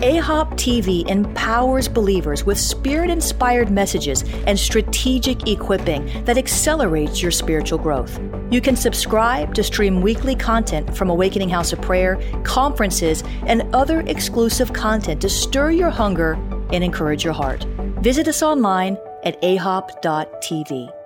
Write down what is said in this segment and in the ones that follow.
AHOP TV empowers believers with spirit inspired messages and strategic equipping that accelerates your spiritual growth. You can subscribe to stream weekly content from Awakening House of Prayer, conferences, and other exclusive content to stir your hunger and encourage your heart. Visit us online at ahop.tv.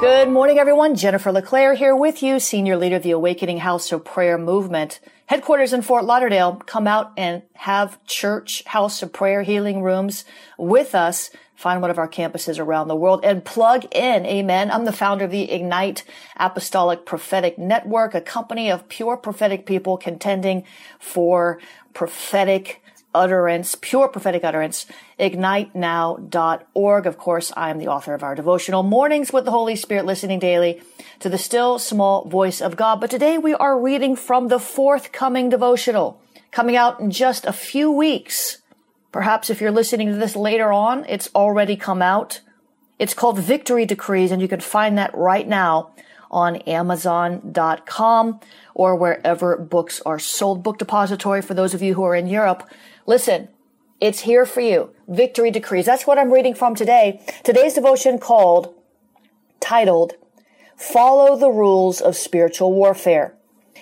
Good morning, everyone. Jennifer LeClaire here with you, Senior Leader of the Awakening House of Prayer Movement. Headquarters in Fort Lauderdale. Come out and have church, house of prayer, healing rooms with us. Find one of our campuses around the world and plug in. Amen. I'm the founder of the Ignite Apostolic Prophetic Network, a company of pure prophetic people contending for prophetic utterance, pure prophetic utterance, ignitenow.org. Of course, I am the author of our devotional Mornings with the Holy Spirit, listening daily to the still small voice of God. But today we are reading from the forthcoming devotional coming out in just a few weeks. Perhaps if you're listening to this later on, it's already come out. It's called Victory Decrees, and you can find that right now on Amazon.com or wherever books are sold. Book depository for those of you who are in Europe. Listen, it's here for you. Victory Decrees. That's what I'm reading from today. Today's devotion called, titled, Follow the Rules of Spiritual Warfare.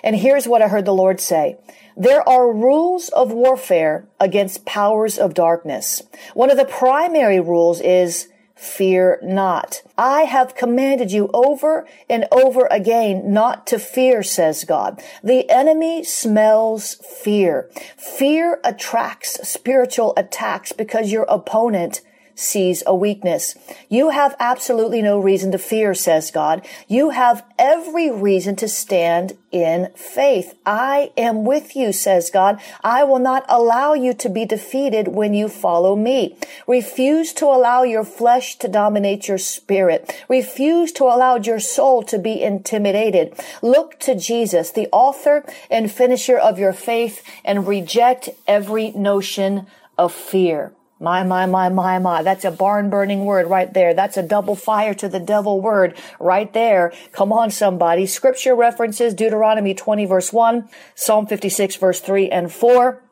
And here's what I heard the Lord say. There are rules of warfare against powers of darkness. One of the primary rules is fear not. I have commanded you over and over again not to fear, says God. The enemy smells fear. Fear attracts spiritual attacks because your opponent sees a weakness. You have absolutely no reason to fear, says God. You have every reason to stand in faith. I am with you, says God. I will not allow you to be defeated when you follow me. Refuse to allow your flesh to dominate your spirit. Refuse to allow your soul to be intimidated. Look to Jesus, the author and finisher of your faith, and reject every notion of fear. My, my, my, my, my. That's a barn burning word right there. That's a double fire to the devil word right there. Come on, somebody. Scripture references Deuteronomy 20 verse 1, Psalm 56 verse 3 and 4.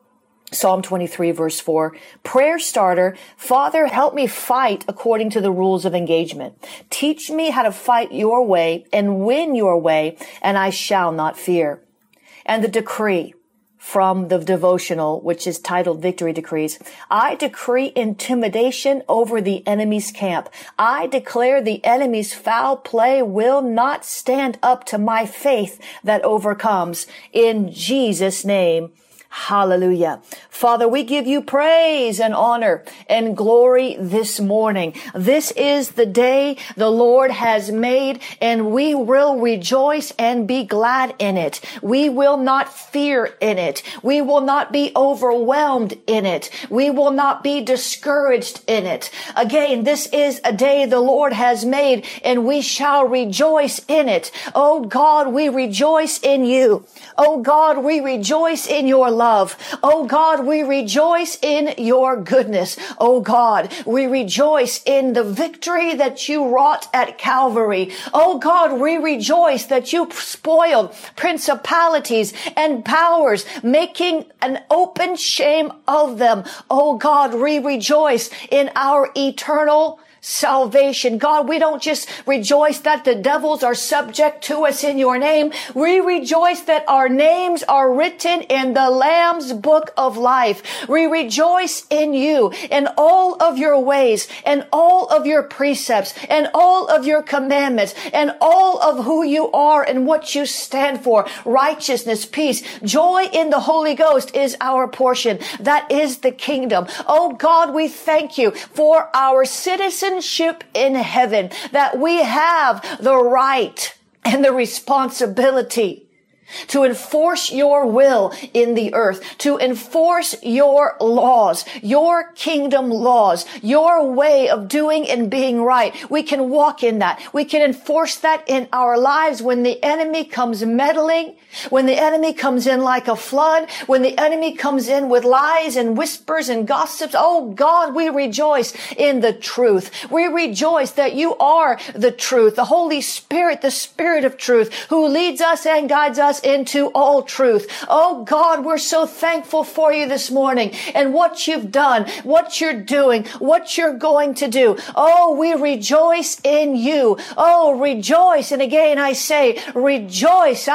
Psalm 23 verse 4. Prayer starter. Father, help me fight according to the rules of engagement. Teach me how to fight your way and win your way, and I shall not fear. And the decree from the devotional, which is titled Victory Decrees. I decree intimidation over the enemy's camp. I declare the enemy's foul play will not stand up to my faith that overcomes. In Jesus' name, Hallelujah. Father, we give you praise and honor and glory this morning. This is the day the Lord has made and we will rejoice and be glad in it. We will not fear in it. We will not be overwhelmed in it. We will not be discouraged in it. Again, this is a day the Lord has made and we shall rejoice in it. Oh God, we rejoice in you. Oh God, we rejoice in your love. Oh God, we rejoice in your goodness. Oh God, we rejoice in the victory that you wrought at Calvary. Oh God, we rejoice that you spoiled principalities and powers, making an open shame of them. Oh God, we rejoice in our eternal salvation. God, we don't just rejoice that the devils are subject to us in your name. We rejoice that our names are written in the Lamb's book of life. We rejoice in you in all of your ways and all of your precepts and all of your commandments and all of who you are and what you stand for. Righteousness, peace, joy in the Holy Ghost is our portion. That is the kingdom. Oh God, we thank you for our citizen citizenship in heaven, that we have the right and the responsibility to enforce your will in the earth, to enforce your laws, your kingdom laws, your way of doing and being right. We can walk in that. We can enforce that in our lives when the enemy comes meddling, when the enemy comes in like a flood, when the enemy comes in with lies and whispers and gossips. Oh God, we rejoice in the truth. We rejoice that you are the truth, the Holy Spirit, the Spirit of truth who leads us and guides us us into all truth. Oh God, we're so thankful for you this morning and what you've done, what you're doing, what you're going to do. Oh, we rejoice in you. Oh, rejoice. And again, I say, rejoice.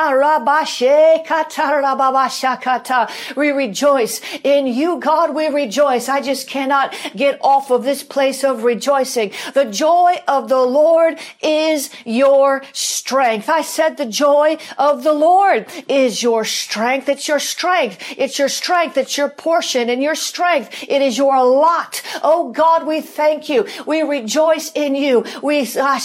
We rejoice in you, God. We rejoice. I just cannot get off of this place of rejoicing. The joy of the Lord is your strength. I said the joy of the Lord Is your strength. It's your strength. It's your strength. It's your portion and your strength. It is your lot. Oh God, we thank you. We rejoice in you. We, ah,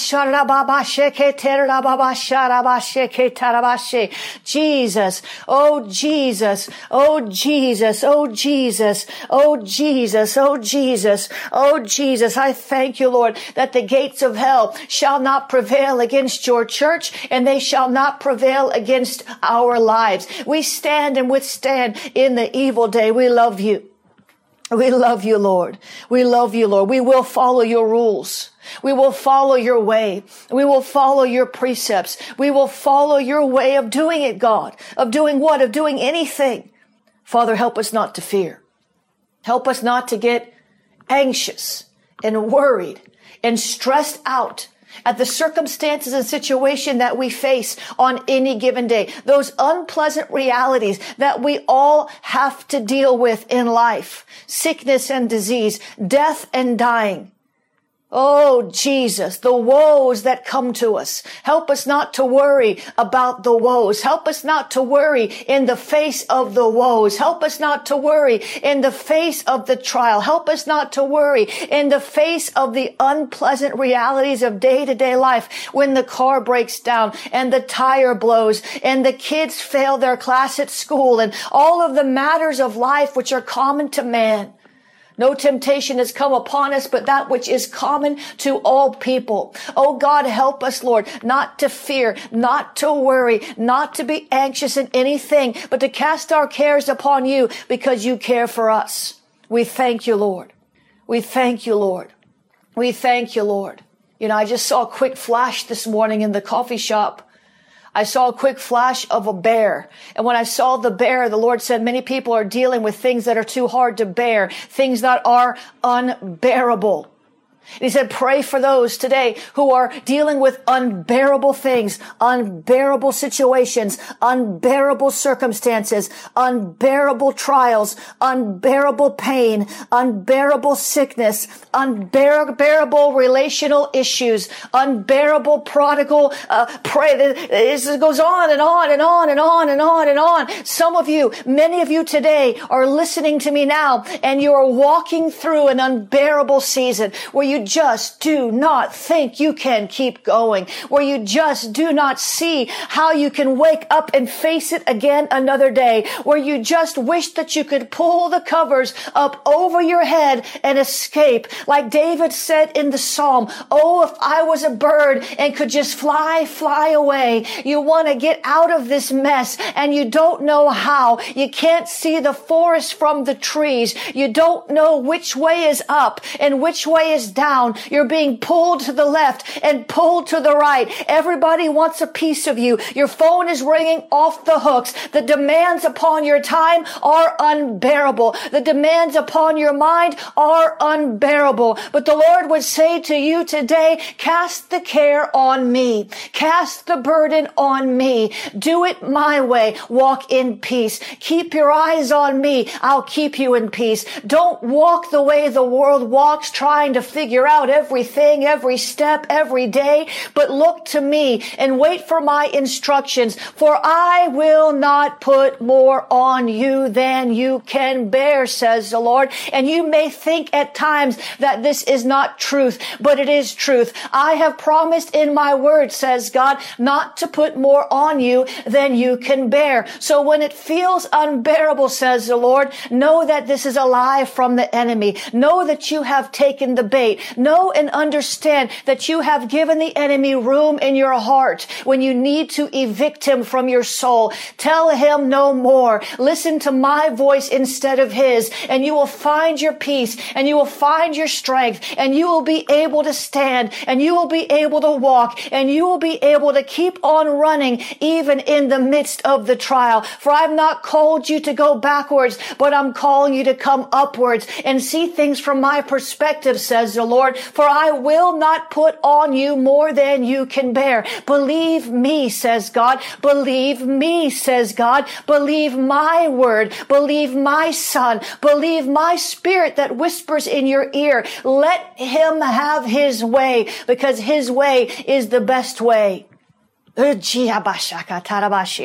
Jesus. Oh Jesus. Oh Jesus. Oh Jesus. Oh Jesus. Oh Jesus. Oh Jesus. I thank you, Lord, that the gates of hell shall not prevail against your church and they shall not prevail against our lives. We stand and withstand in the evil day. We love you. We love you, Lord. We love you, Lord. We will follow your rules. We will follow your way. We will follow your precepts. We will follow your way of doing it, God. Of doing what? Of doing anything. Father, help us not to fear. Help us not to get anxious and worried and stressed out at the circumstances and situation that we face on any given day. Those unpleasant realities that we all have to deal with in life. Sickness and disease, death and dying. Oh, Jesus, the woes that come to us. Help us not to worry about the woes. Help us not to worry in the face of the woes. Help us not to worry in the face of the trial. Help us not to worry in the face of the unpleasant realities of day to day life when the car breaks down and the tire blows and the kids fail their class at school and all of the matters of life which are common to man. No temptation has come upon us, but that which is common to all people. Oh God, help us, Lord, not to fear, not to worry, not to be anxious in anything, but to cast our cares upon you because you care for us. We thank you, Lord. We thank you, Lord. We thank you, Lord. You know, I just saw a quick flash this morning in the coffee shop I saw a quick flash of a bear. And when I saw the bear, the Lord said many people are dealing with things that are too hard to bear, things that are unbearable. And he said, pray for those today who are dealing with unbearable things, unbearable situations, unbearable circumstances, unbearable trials, unbearable pain, unbearable sickness, unbearable relational issues, unbearable prodigal, uh, pray. This goes on and on and on and on and on and on. Some of you, many of you today are listening to me now and you're walking through an unbearable season where you just do not think you can keep going, where you just do not see how you can wake up and face it again another day, where you just wish that you could pull the covers up over your head and escape. Like David said in the Psalm, Oh, if I was a bird and could just fly, fly away. You want to get out of this mess and you don't know how. You can't see the forest from the trees. You don't know which way is up and which way is down down. You're being pulled to the left and pulled to the right. Everybody wants a piece of you. Your phone is ringing off the hooks. The demands upon your time are unbearable. The demands upon your mind are unbearable. But the Lord would say to you today, cast the care on me. Cast the burden on me. Do it my way. Walk in peace. Keep your eyes on me. I'll keep you in peace. Don't walk the way the world walks, trying to figure out everything, every step, every day, but look to me and wait for my instructions, for I will not put more on you than you can bear, says the Lord. And you may think at times that this is not truth, but it is truth. I have promised in my word, says God, not to put more on you than you can bear. So when it feels unbearable, says the Lord, know that this is a lie from the enemy. Know that you have taken the bait. Know and understand that you have given the enemy room in your heart when you need to evict him from your soul. Tell him no more. Listen to my voice instead of his and you will find your peace and you will find your strength and you will be able to stand and you will be able to walk and you will be able to keep on running even in the midst of the trial. For I've not called you to go backwards, but I'm calling you to come upwards and see things from my perspective, says the Lord. For I will not put on you more than you can bear. Believe me, says God. Believe me, says God. Believe my word. Believe my son. Believe my spirit that whispers in your ear. Let him have his way because his way is the best way.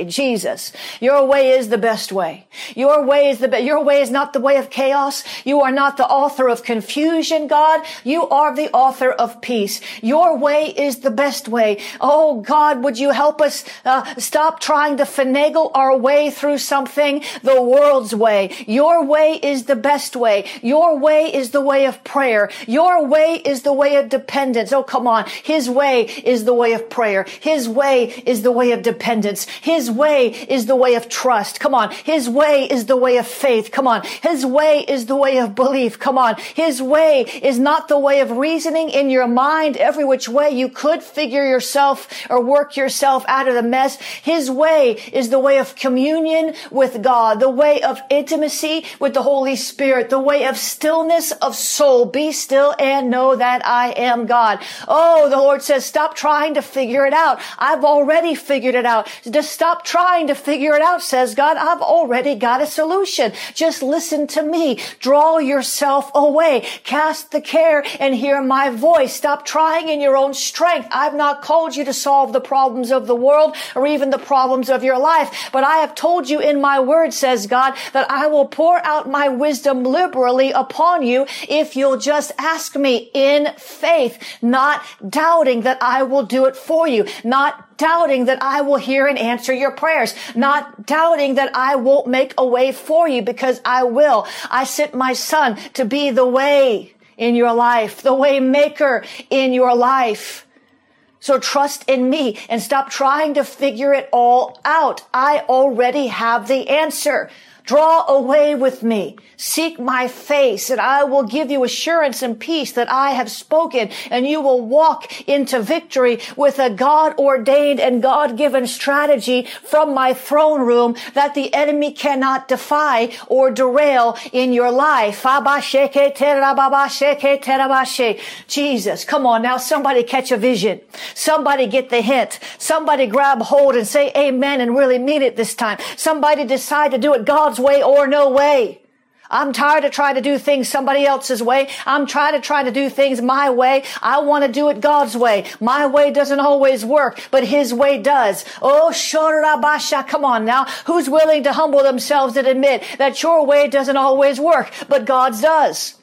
Jesus, your way is the best way. Your way is the best. Your way is not the way of chaos. You are not the author of confusion, God. You are the author of peace. Your way is the best way. Oh God, would you help us uh, stop trying to finagle our way through something the world's way? Your way is the best way. Your way is the way of prayer. Your way is the way of dependence. Oh, come on. His way is the way of prayer. His way is the way of dependence. His way is the way of trust. Come on. His way is the way of faith. Come on. His way is the way of belief. Come on. His way is not the way of reasoning in your mind every which way you could figure yourself or work yourself out of the mess. His way is the way of communion with God, the way of intimacy with the Holy Spirit, the way of stillness of soul. Be still and know that I am God. Oh, the Lord says, stop trying to figure it out. I've already figured it out. Just stop trying to figure it out, says God. I've already got a solution. Just listen to me. Draw yourself away. Cast the care and hear my voice. Stop trying in your own strength. I've not called you to solve the problems of the world or even the problems of your life, but I have told you in my word, says God, that I will pour out my wisdom liberally upon you if you'll just ask me in faith, not doubting that I will do it for you, not doubting that I will hear and answer your prayers, not doubting that I won't make a way for you because I will. I sent my son to be the way in your life, the way maker in your life. So trust in me and stop trying to figure it all out. I already have the answer. Draw away with me. Seek my face and I will give you assurance and peace that I have spoken and you will walk into victory with a God ordained and God given strategy from my throne room that the enemy cannot defy or derail in your life. Jesus, come on now. Somebody catch a vision. Somebody get the hint. Somebody grab hold and say amen and really mean it this time. Somebody decide to do it God's way or no way. I'm tired of trying to do things somebody else's way. I'm trying to try to do things my way. I want to do it God's way. My way doesn't always work, but His way does. Oh, Shorabasha, come on now. Who's willing to humble themselves and admit that your way doesn't always work, but God's does?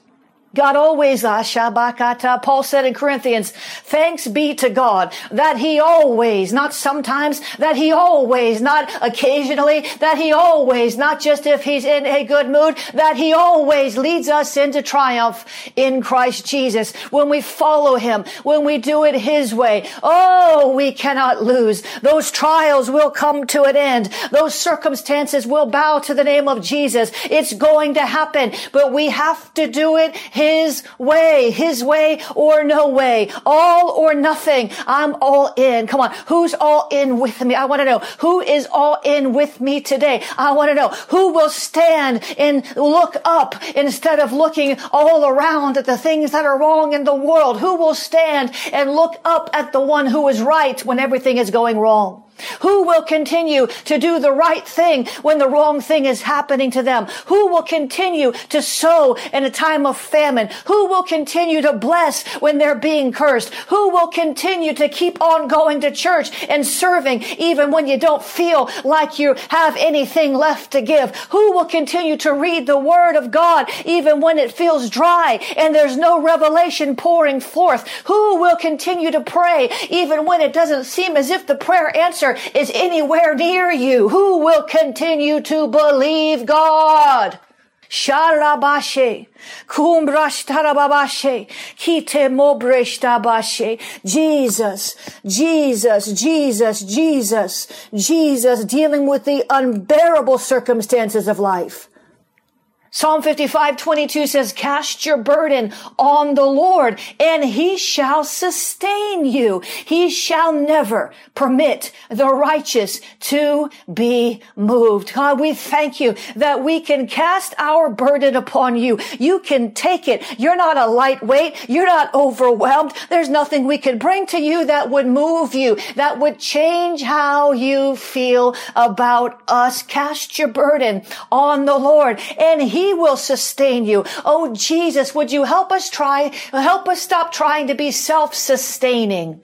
God always, uh, Shabakata, Paul said in Corinthians, thanks be to God that he always, not sometimes, that he always, not occasionally, that he always, not just if he's in a good mood, that he always leads us into triumph in Christ Jesus. When we follow him, when we do it his way, oh, we cannot lose. Those trials will come to an end. Those circumstances will bow to the name of Jesus. It's going to happen, but we have to do it his way, his way or no way, all or nothing. I'm all in. Come on. Who's all in with me? I want to know who is all in with me today. I want to know who will stand and look up instead of looking all around at the things that are wrong in the world. Who will stand and look up at the one who is right when everything is going wrong? Who will continue to do the right thing when the wrong thing is happening to them? Who will continue to sow in a time of famine? Who will continue to bless when they're being cursed? Who will continue to keep on going to church and serving even when you don't feel like you have anything left to give? Who will continue to read the word of God even when it feels dry and there's no revelation pouring forth? Who will continue to pray even when it doesn't seem as if the prayer answer is anywhere near you. Who will continue to believe God? Sharabashe, kumbrashtarababashe, kite mobreshtabashe. Jesus, Jesus, Jesus, Jesus, Jesus, dealing with the unbearable circumstances of life. Psalm 55, 22 says, cast your burden on the Lord and he shall sustain you. He shall never permit the righteous to be moved. God, we thank you that we can cast our burden upon you. You can take it. You're not a lightweight. You're not overwhelmed. There's nothing we can bring to you that would move you, that would change how you feel about us. Cast your burden on the Lord and he he will sustain you. Oh, Jesus, would you help us try, help us stop trying to be self-sustaining.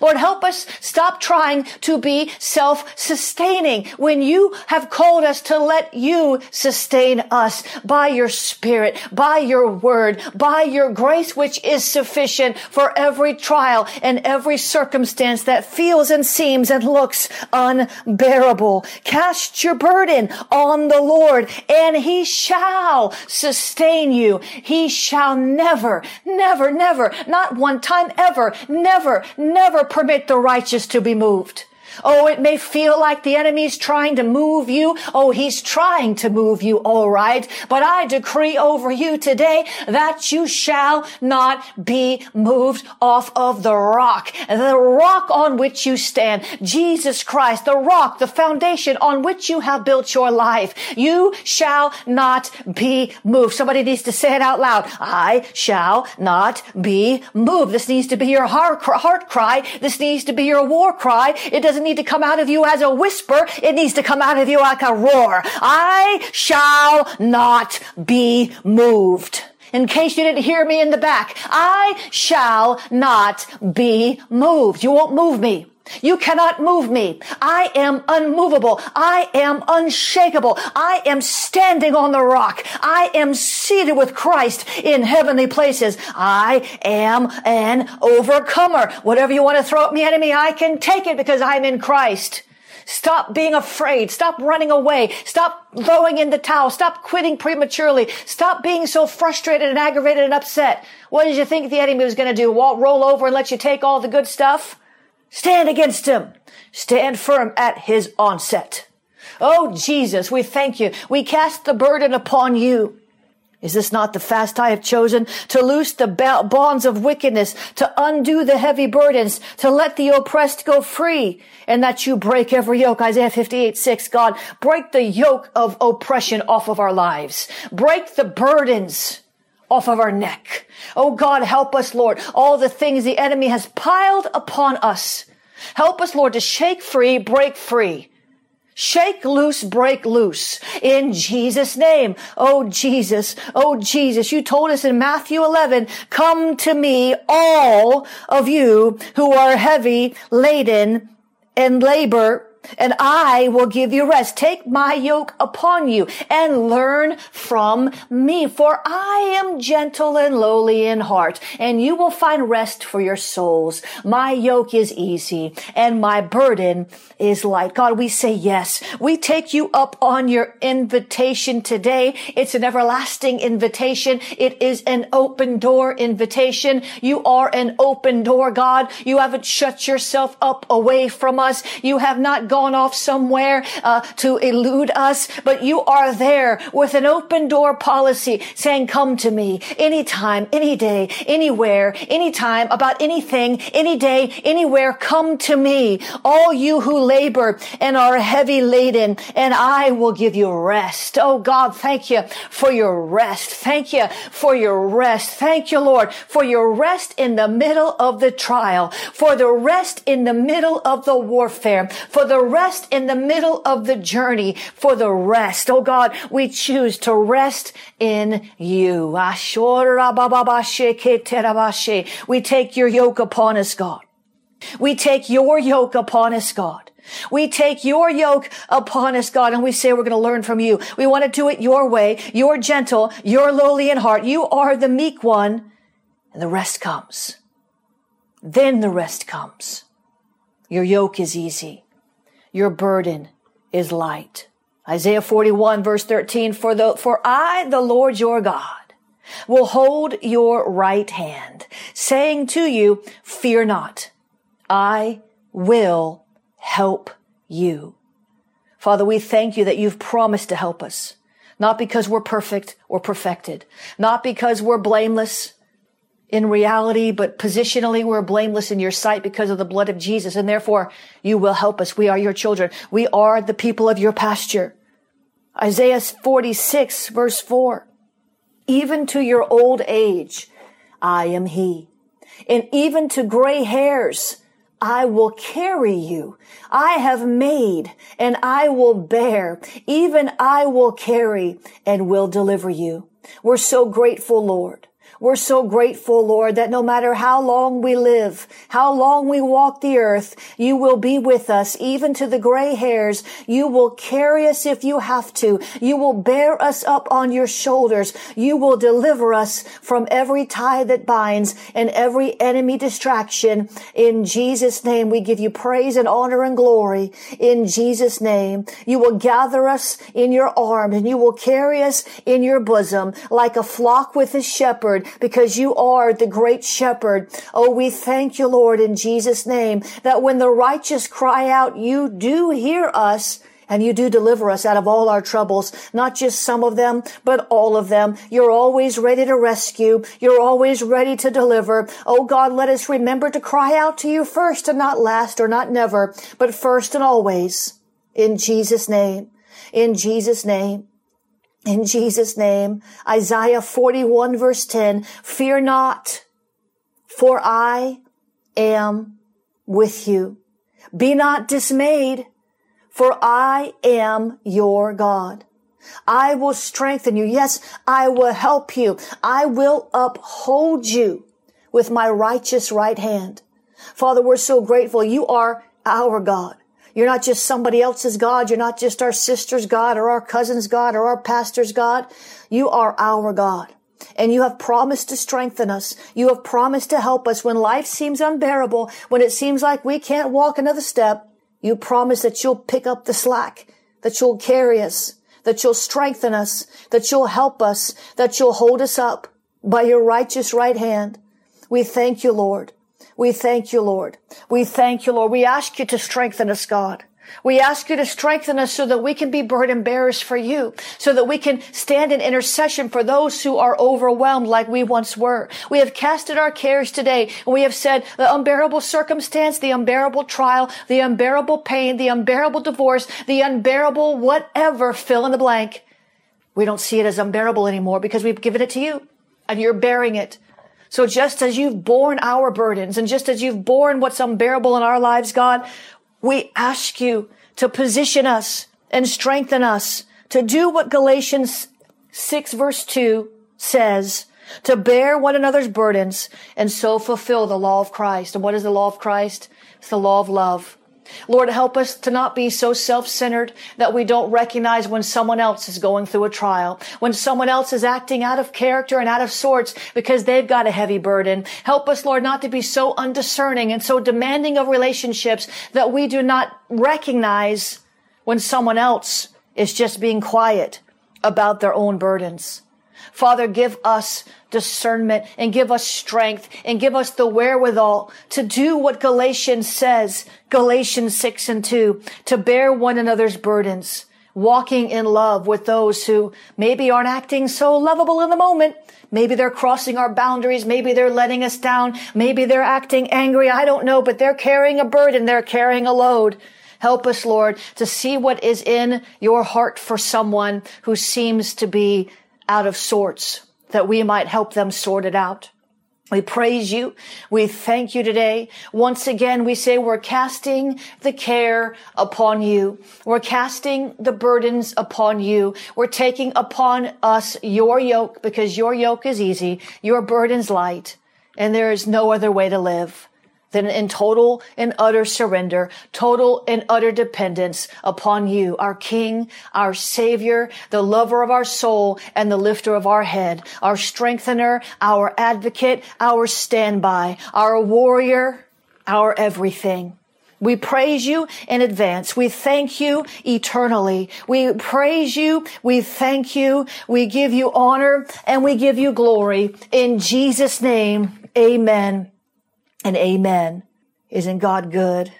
Lord, help us stop trying to be self-sustaining when you have called us to let you sustain us by your spirit, by your word, by your grace, which is sufficient for every trial and every circumstance that feels and seems and looks unbearable. Cast your burden on the Lord and he shall sustain you. He shall never, never, never, not one time ever, never, never never permit the righteous to be moved. Oh, it may feel like the enemy's trying to move you. Oh, he's trying to move you, all right. But I decree over you today that you shall not be moved off of the rock. The rock on which you stand. Jesus Christ, the rock, the foundation on which you have built your life. You shall not be moved. Somebody needs to say it out loud. I shall not be moved. This needs to be your heart cry. This needs to be your war cry. It doesn't need to come out of you as a whisper. It needs to come out of you like a roar. I shall not be moved. In case you didn't hear me in the back, I shall not be moved. You won't move me. You cannot move me. I am unmovable. I am unshakable. I am standing on the rock. I am seated with Christ in heavenly places. I am an overcomer. Whatever you want to throw at me, enemy, I can take it because I'm in Christ. Stop being afraid. Stop running away. Stop throwing in the towel. Stop quitting prematurely. Stop being so frustrated and aggravated and upset. What did you think the enemy was going to do? Roll over and let you take all the good stuff? Stand against him. Stand firm at his onset. Oh, Jesus, we thank you. We cast the burden upon you. Is this not the fast I have chosen to loose the bonds of wickedness, to undo the heavy burdens, to let the oppressed go free, and that you break every yoke? Isaiah 58, 6, God, break the yoke of oppression off of our lives. Break the burdens off of our neck. Oh God, help us, Lord. All the things the enemy has piled upon us. Help us, Lord, to shake free, break free. Shake loose, break loose in Jesus name. Oh Jesus. Oh Jesus. You told us in Matthew 11, come to me, all of you who are heavy laden and labor and I will give you rest. Take my yoke upon you and learn from me, for I am gentle and lowly in heart, and you will find rest for your souls. My yoke is easy and my burden is light. God, we say yes. We take you up on your invitation today. It's an everlasting invitation. It is an open door invitation. You are an open door, God. You haven't shut yourself up away from us. You have not gone gone off somewhere uh, to elude us, but you are there with an open door policy saying, come to me anytime, any day, anywhere, anytime, about anything, any day, anywhere, come to me, all you who labor and are heavy laden, and I will give you rest. Oh God, thank you for your rest. Thank you for your rest. Thank you, Lord, for your rest in the middle of the trial, for the rest in the middle of the warfare, for rest in the middle of the journey, for the rest. Oh God, we choose to rest in you. We take your yoke upon us, God. We take your yoke upon us, God. We take your yoke upon us, God, and we say we're going to learn from you. We want to do it your way. You're gentle. You're lowly in heart. You are the meek one. And the rest comes. Then the rest comes. Your yoke is easy. Your burden is light. Isaiah 41 verse 13, for the, for I, the Lord your God, will hold your right hand, saying to you, fear not. I will help you. Father, we thank you that you've promised to help us, not because we're perfect or perfected, not because we're blameless in reality, but positionally we're blameless in your sight because of the blood of Jesus. And therefore you will help us. We are your children. We are the people of your pasture. Isaiah 46 verse 4. Even to your old age, I am he. And even to gray hairs, I will carry you. I have made and I will bear. Even I will carry and will deliver you. We're so grateful, Lord. We're so grateful, Lord, that no matter how long we live, how long we walk the earth, you will be with us, even to the gray hairs. You will carry us if you have to. You will bear us up on your shoulders. You will deliver us from every tie that binds and every enemy distraction. In Jesus' name, we give you praise and honor and glory. In Jesus' name, you will gather us in your arms and you will carry us in your bosom like a flock with a shepherd because you are the great shepherd. Oh, we thank you, Lord, in Jesus' name, that when the righteous cry out, you do hear us and you do deliver us out of all our troubles, not just some of them, but all of them. You're always ready to rescue. You're always ready to deliver. Oh God, let us remember to cry out to you first and not last or not never, but first and always. In Jesus' name. In Jesus' name. In Jesus' name, Isaiah 41 verse 10, fear not, for I am with you. Be not dismayed, for I am your God. I will strengthen you. Yes, I will help you. I will uphold you with my righteous right hand. Father, we're so grateful. You are our God. You're not just somebody else's God. You're not just our sister's God or our cousin's God or our pastor's God. You are our God. And you have promised to strengthen us. You have promised to help us when life seems unbearable, when it seems like we can't walk another step. You promise that you'll pick up the slack, that you'll carry us, that you'll strengthen us, that you'll help us, that you'll hold us up by your righteous right hand. We thank you, Lord. We thank you, Lord. We thank you, Lord. We ask you to strengthen us, God. We ask you to strengthen us so that we can be burden bearers for you, so that we can stand in intercession for those who are overwhelmed like we once were. We have casted our cares today and we have said the unbearable circumstance, the unbearable trial, the unbearable pain, the unbearable divorce, the unbearable whatever, fill in the blank. We don't see it as unbearable anymore because we've given it to you and you're bearing it. So just as you've borne our burdens and just as you've borne what's unbearable in our lives, God, we ask you to position us and strengthen us to do what Galatians 6 verse 2 says, to bear one another's burdens and so fulfill the law of Christ. And what is the law of Christ? It's the law of love. Lord, help us to not be so self-centered that we don't recognize when someone else is going through a trial, when someone else is acting out of character and out of sorts because they've got a heavy burden. Help us, Lord, not to be so undiscerning and so demanding of relationships that we do not recognize when someone else is just being quiet about their own burdens. Father, give us discernment and give us strength and give us the wherewithal to do what Galatians says, Galatians 6 and 2, to bear one another's burdens, walking in love with those who maybe aren't acting so lovable in the moment. Maybe they're crossing our boundaries. Maybe they're letting us down. Maybe they're acting angry. I don't know, but they're carrying a burden. They're carrying a load. Help us, Lord, to see what is in your heart for someone who seems to be out of sorts, that we might help them sort it out. We praise you. We thank you today. Once again, we say we're casting the care upon you. We're casting the burdens upon you. We're taking upon us your yoke because your yoke is easy. Your burden's light and there is no other way to live than in total and utter surrender, total and utter dependence upon you, our King, our Savior, the lover of our soul, and the lifter of our head, our strengthener, our advocate, our standby, our warrior, our everything. We praise you in advance. We thank you eternally. We praise you. We thank you. We give you honor and we give you glory. In Jesus' name, amen and amen. Isn't God good?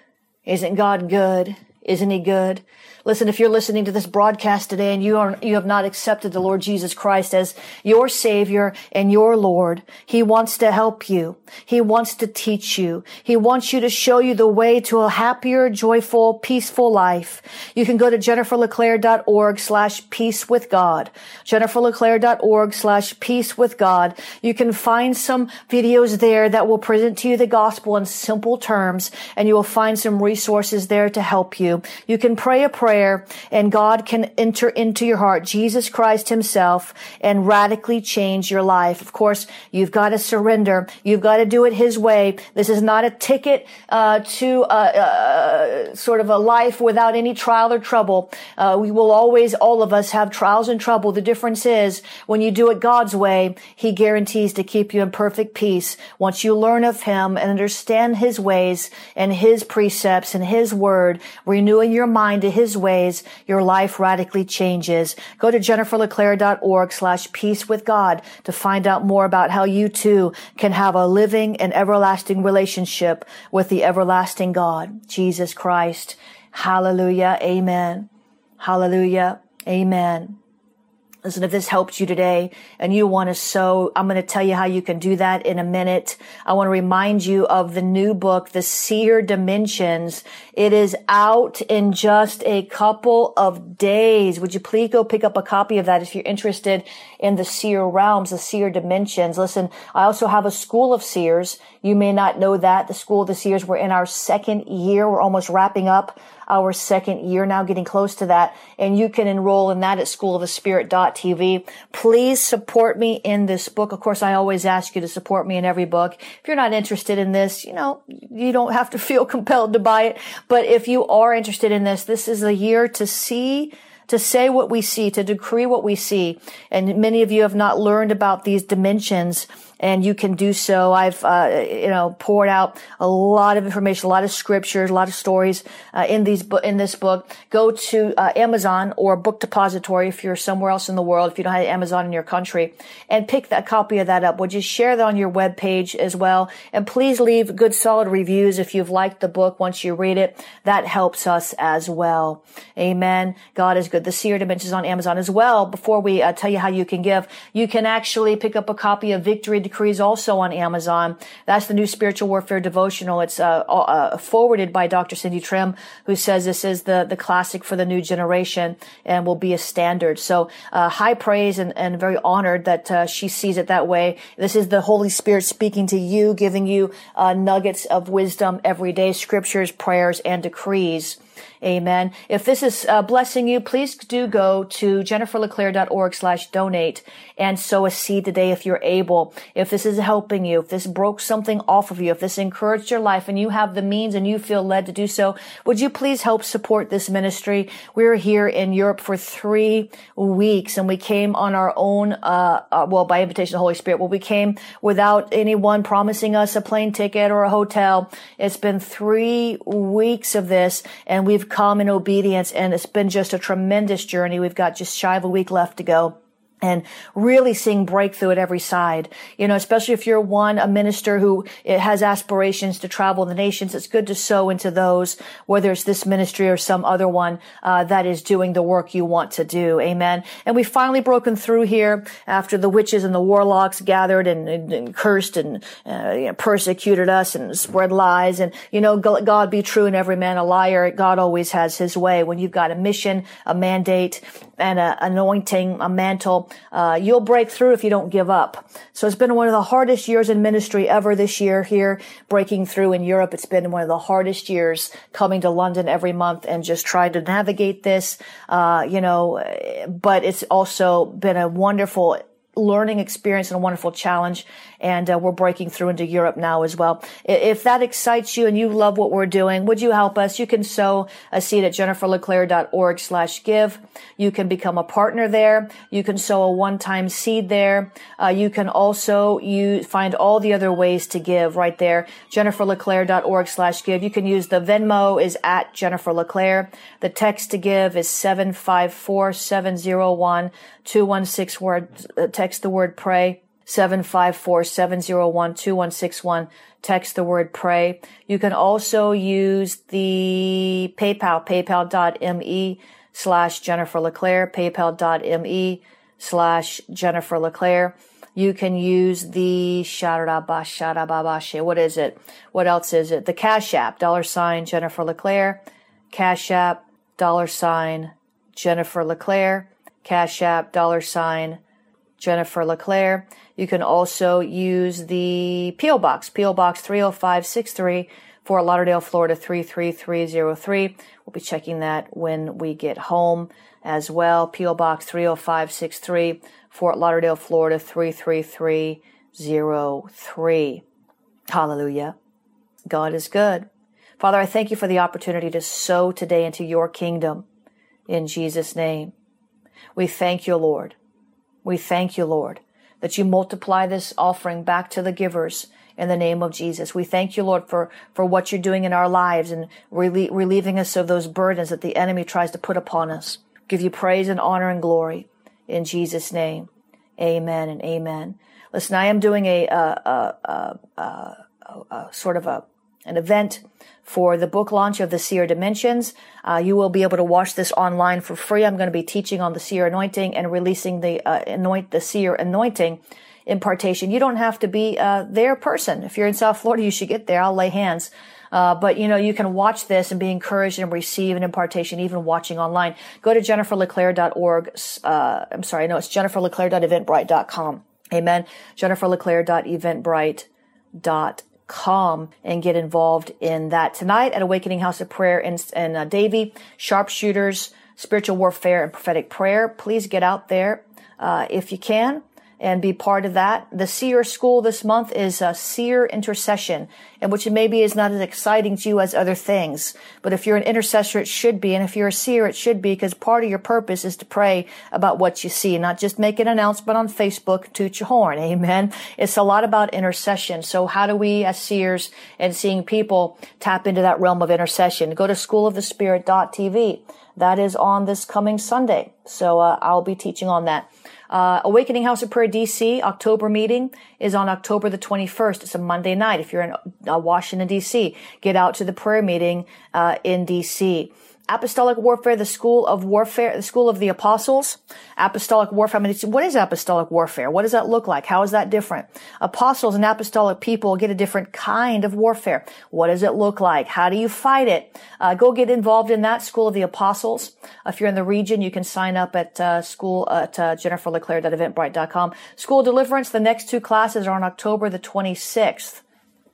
Isn't God good? Isn't he good? Listen, if you're listening to this broadcast today and you are, you have not accepted the Lord Jesus Christ as your Savior and your Lord, He wants to help you. He wants to teach you. He wants you to show you the way to a happier, joyful, peaceful life. You can go to jenniferleclaire.org slash peace with God. jenniferleclaire.org slash peace with God. You can find some videos there that will present to you the gospel in simple terms and you will find some resources there to help you. You can pray a prayer prayer and God can enter into your heart, Jesus Christ himself, and radically change your life. Of course, you've got to surrender. You've got to do it his way. This is not a ticket uh, to uh, uh, sort of a life without any trial or trouble. Uh, we will always, all of us, have trials and trouble. The difference is when you do it God's way, he guarantees to keep you in perfect peace. Once you learn of him and understand his ways and his precepts and his word, renewing your mind to his ways, your life radically changes. Go to jenniferleclaire.org slash peace with God to find out more about how you too can have a living and everlasting relationship with the everlasting God, Jesus Christ. Hallelujah. Amen. Hallelujah. Amen. Listen, if this helped you today and you want to sow, I'm going to tell you how you can do that in a minute. I want to remind you of the new book, The Seer Dimensions. It is out in just a couple of days. Would you please go pick up a copy of that if you're interested in the seer realms, the seer dimensions? Listen, I also have a school of seers. You may not know that. The school of the seers, we're in our second year. We're almost wrapping up our second year now, getting close to that. And you can enroll in that at schoolofthespirit.tv. Please support me in this book. Of course, I always ask you to support me in every book. If you're not interested in this, you know, you don't have to feel compelled to buy it. But if you are interested in this, this is a year to see to say what we see, to decree what we see. And many of you have not learned about these dimensions and you can do so. I've, uh, you know, poured out a lot of information, a lot of scriptures, a lot of stories uh, in these in this book. Go to uh, Amazon or Book Depository if you're somewhere else in the world, if you don't have Amazon in your country, and pick that copy of that up. Would you share that on your web page as well? And please leave good, solid reviews if you've liked the book once you read it. That helps us as well. Amen. God is good. The Seer Dimensions on Amazon as well. Before we uh, tell you how you can give, you can actually pick up a copy of Victory decrees also on Amazon. That's the new spiritual warfare devotional. It's uh, uh, forwarded by Dr. Cindy Trimm, who says this is the the classic for the new generation and will be a standard. So uh, high praise and, and very honored that uh, she sees it that way. This is the Holy Spirit speaking to you, giving you uh, nuggets of wisdom every day, scriptures, prayers, and decrees. Amen. If this is uh, blessing you, please do go to jenniferleclaire.org slash donate and sow a seed today if you're able. If this is helping you, if this broke something off of you, if this encouraged your life and you have the means and you feel led to do so, would you please help support this ministry? We're here in Europe for three weeks and we came on our own, uh, uh, well, by invitation of the Holy Spirit. Well, we came without anyone promising us a plane ticket or a hotel. It's been three weeks of this and we've come in obedience and it's been just a tremendous journey. We've got just shy of a week left to go. And really seeing breakthrough at every side. You know, especially if you're one, a minister who has aspirations to travel the nations, it's good to sow into those, whether it's this ministry or some other one, uh, that is doing the work you want to do. Amen. And we've finally broken through here after the witches and the warlocks gathered and, and, and cursed and uh, you know, persecuted us and spread lies. And, you know, God be true and every man a liar. God always has his way. When you've got a mission, a mandate, and an anointing, a mantle, uh, you'll break through if you don't give up. So it's been one of the hardest years in ministry ever this year here, breaking through in Europe. It's been one of the hardest years coming to London every month and just trying to navigate this, uh, you know, but it's also been a wonderful learning experience and a wonderful challenge. And uh, we're breaking through into Europe now as well. If that excites you and you love what we're doing, would you help us? You can sow a seed at jenniferleclaire.org slash give. You can become a partner there. You can sow a one-time seed there. Uh, you can also you find all the other ways to give right there. jenniferleclaire.org slash give. You can use the Venmo is at Jennifer LeClaire. The text to give is 754 701 216 word, uh, text the word pray. 754-701-2161. Text the word pray. You can also use the PayPal, paypal.me slash Jennifer LeClaire, paypal.me slash Jennifer LeClaire. You can use the what is it? What else is it? The Cash App, dollar sign Jennifer LeClaire, Cash App, dollar sign Jennifer LeClaire, Cash App, dollar sign Jennifer LeClaire. You can also use the P.O. Box, P.O. Box 30563, Fort Lauderdale, Florida 33303. We'll be checking that when we get home as well. P.O. Box 30563, Fort Lauderdale, Florida 33303. Hallelujah. God is good. Father, I thank you for the opportunity to sow today into your kingdom in Jesus' name. We thank you, Lord. We thank you, Lord, that you multiply this offering back to the givers in the name of Jesus. We thank you, Lord, for, for what you're doing in our lives and relie- relieving us of those burdens that the enemy tries to put upon us. Give you praise and honor and glory in Jesus' name. Amen and amen. Listen, I am doing a, a, a, a sort of a, an event for the book launch of the Seer Dimensions. Uh, you will be able to watch this online for free. I'm going to be teaching on the Seer anointing and releasing the uh, anoint the Seer anointing impartation. You don't have to be uh, their person. If you're in South Florida, you should get there. I'll lay hands. Uh, but you know, you can watch this and be encouraged and receive an impartation even watching online. Go to jenniferleclaire.org. Uh, I'm sorry, no, it's jenniferleclaire.eventbrite.com. Amen. jenniferleclaire.eventbrite.com calm and get involved in that tonight at Awakening House of Prayer in uh, Davie, sharpshooters, spiritual warfare and prophetic prayer. Please get out there uh, if you can and be part of that. The seer school this month is a seer intercession, and which maybe is not as exciting to you as other things. But if you're an intercessor, it should be. And if you're a seer, it should be because part of your purpose is to pray about what you see, not just make an announcement on Facebook, toot your horn. Amen. It's a lot about intercession. So how do we as seers and seeing people tap into that realm of intercession? Go to schoolofthespirit.tv. That is on this coming Sunday. So uh, I'll be teaching on that. Uh, Awakening House of Prayer DC October meeting is on October the 21st. It's a Monday night. If you're in uh, Washington DC, get out to the prayer meeting uh, in DC apostolic warfare, the school of warfare, the school of the apostles, apostolic warfare. I mean, what is apostolic warfare? What does that look like? How is that different? Apostles and apostolic people get a different kind of warfare. What does it look like? How do you fight it? Uh, go get involved in that school of the apostles. If you're in the region, you can sign up at uh, school at uh, jenniferleclaire.eventbrite.com. School deliverance. The next two classes are on October the 26th.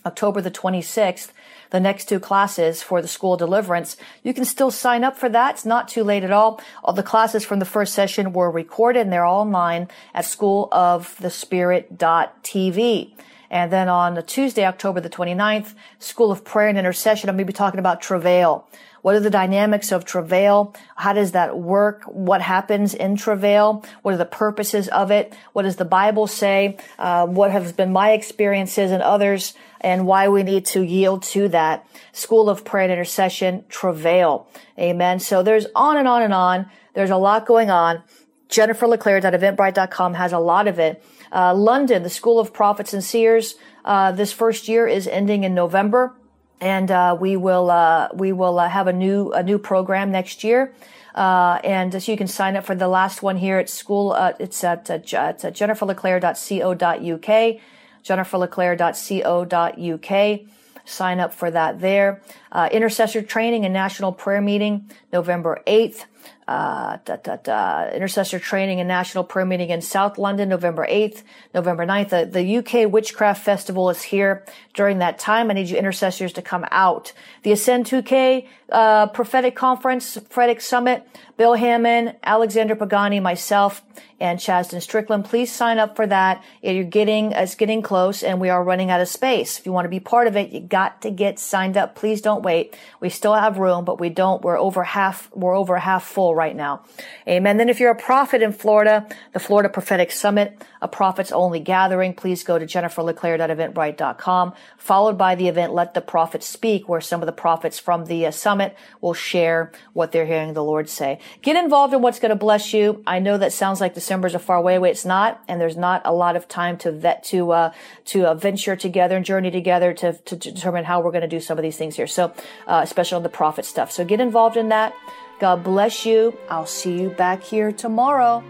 October the 26th the next two classes for the school deliverance. You can still sign up for that. It's not too late at all. All the classes from the first session were recorded and they're all online at schoolofthespirit.tv. And then on Tuesday, October the 29th, School of Prayer and Intercession, I'm going to be talking about travail. What are the dynamics of travail? How does that work? What happens in travail? What are the purposes of it? What does the Bible say? Uh, what have been my experiences and others and why we need to yield to that school of prayer and intercession travail. Amen. So there's on and on and on. There's a lot going on. JenniferLeClaire.eventbrite.com has a lot of it. Uh, London, the School of Prophets and Seers, uh, this first year is ending in November, and uh, we will uh, we will uh, have a new a new program next year. Uh, and so you can sign up for the last one here at school. it's at, uh, at jenniferleclaire.co.uk, jenniferleclaire.co.uk sign up for that there. Uh, intercessor training and national prayer meeting, November 8th uh, da, da, da, intercessor training and national prayer meeting in South London, November 8th, November 9th. The, the, UK Witchcraft Festival is here during that time. I need you intercessors to come out. The Ascend 2K, uh, prophetic conference, prophetic summit, Bill Hamon, Alexander Pagani, myself, and Chasden Strickland. Please sign up for that. You're getting, it's getting close and we are running out of space. If you want to be part of it, you got to get signed up. Please don't wait. We still have room, but we don't, we're over half, we're over half full right now. Amen. Then if you're a prophet in Florida, the Florida Prophetic Summit, a prophets only gathering, please go to jenniferleclaire.eventbrite.com, followed by the event Let the Prophets Speak, where some of the prophets from the uh, summit will share what they're hearing the Lord say. Get involved in what's going to bless you. I know that sounds like December's a far away way. It's not, and there's not a lot of time to vet, to, uh, to uh, venture together and journey together to, to determine how we're going to do some of these things here. So, uh, especially on the prophet stuff. So get involved in that. God bless you. I'll see you back here tomorrow.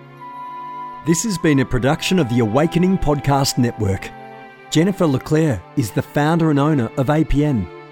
This has been a production of the Awakening Podcast Network. Jennifer LeClaire is the founder and owner of APN.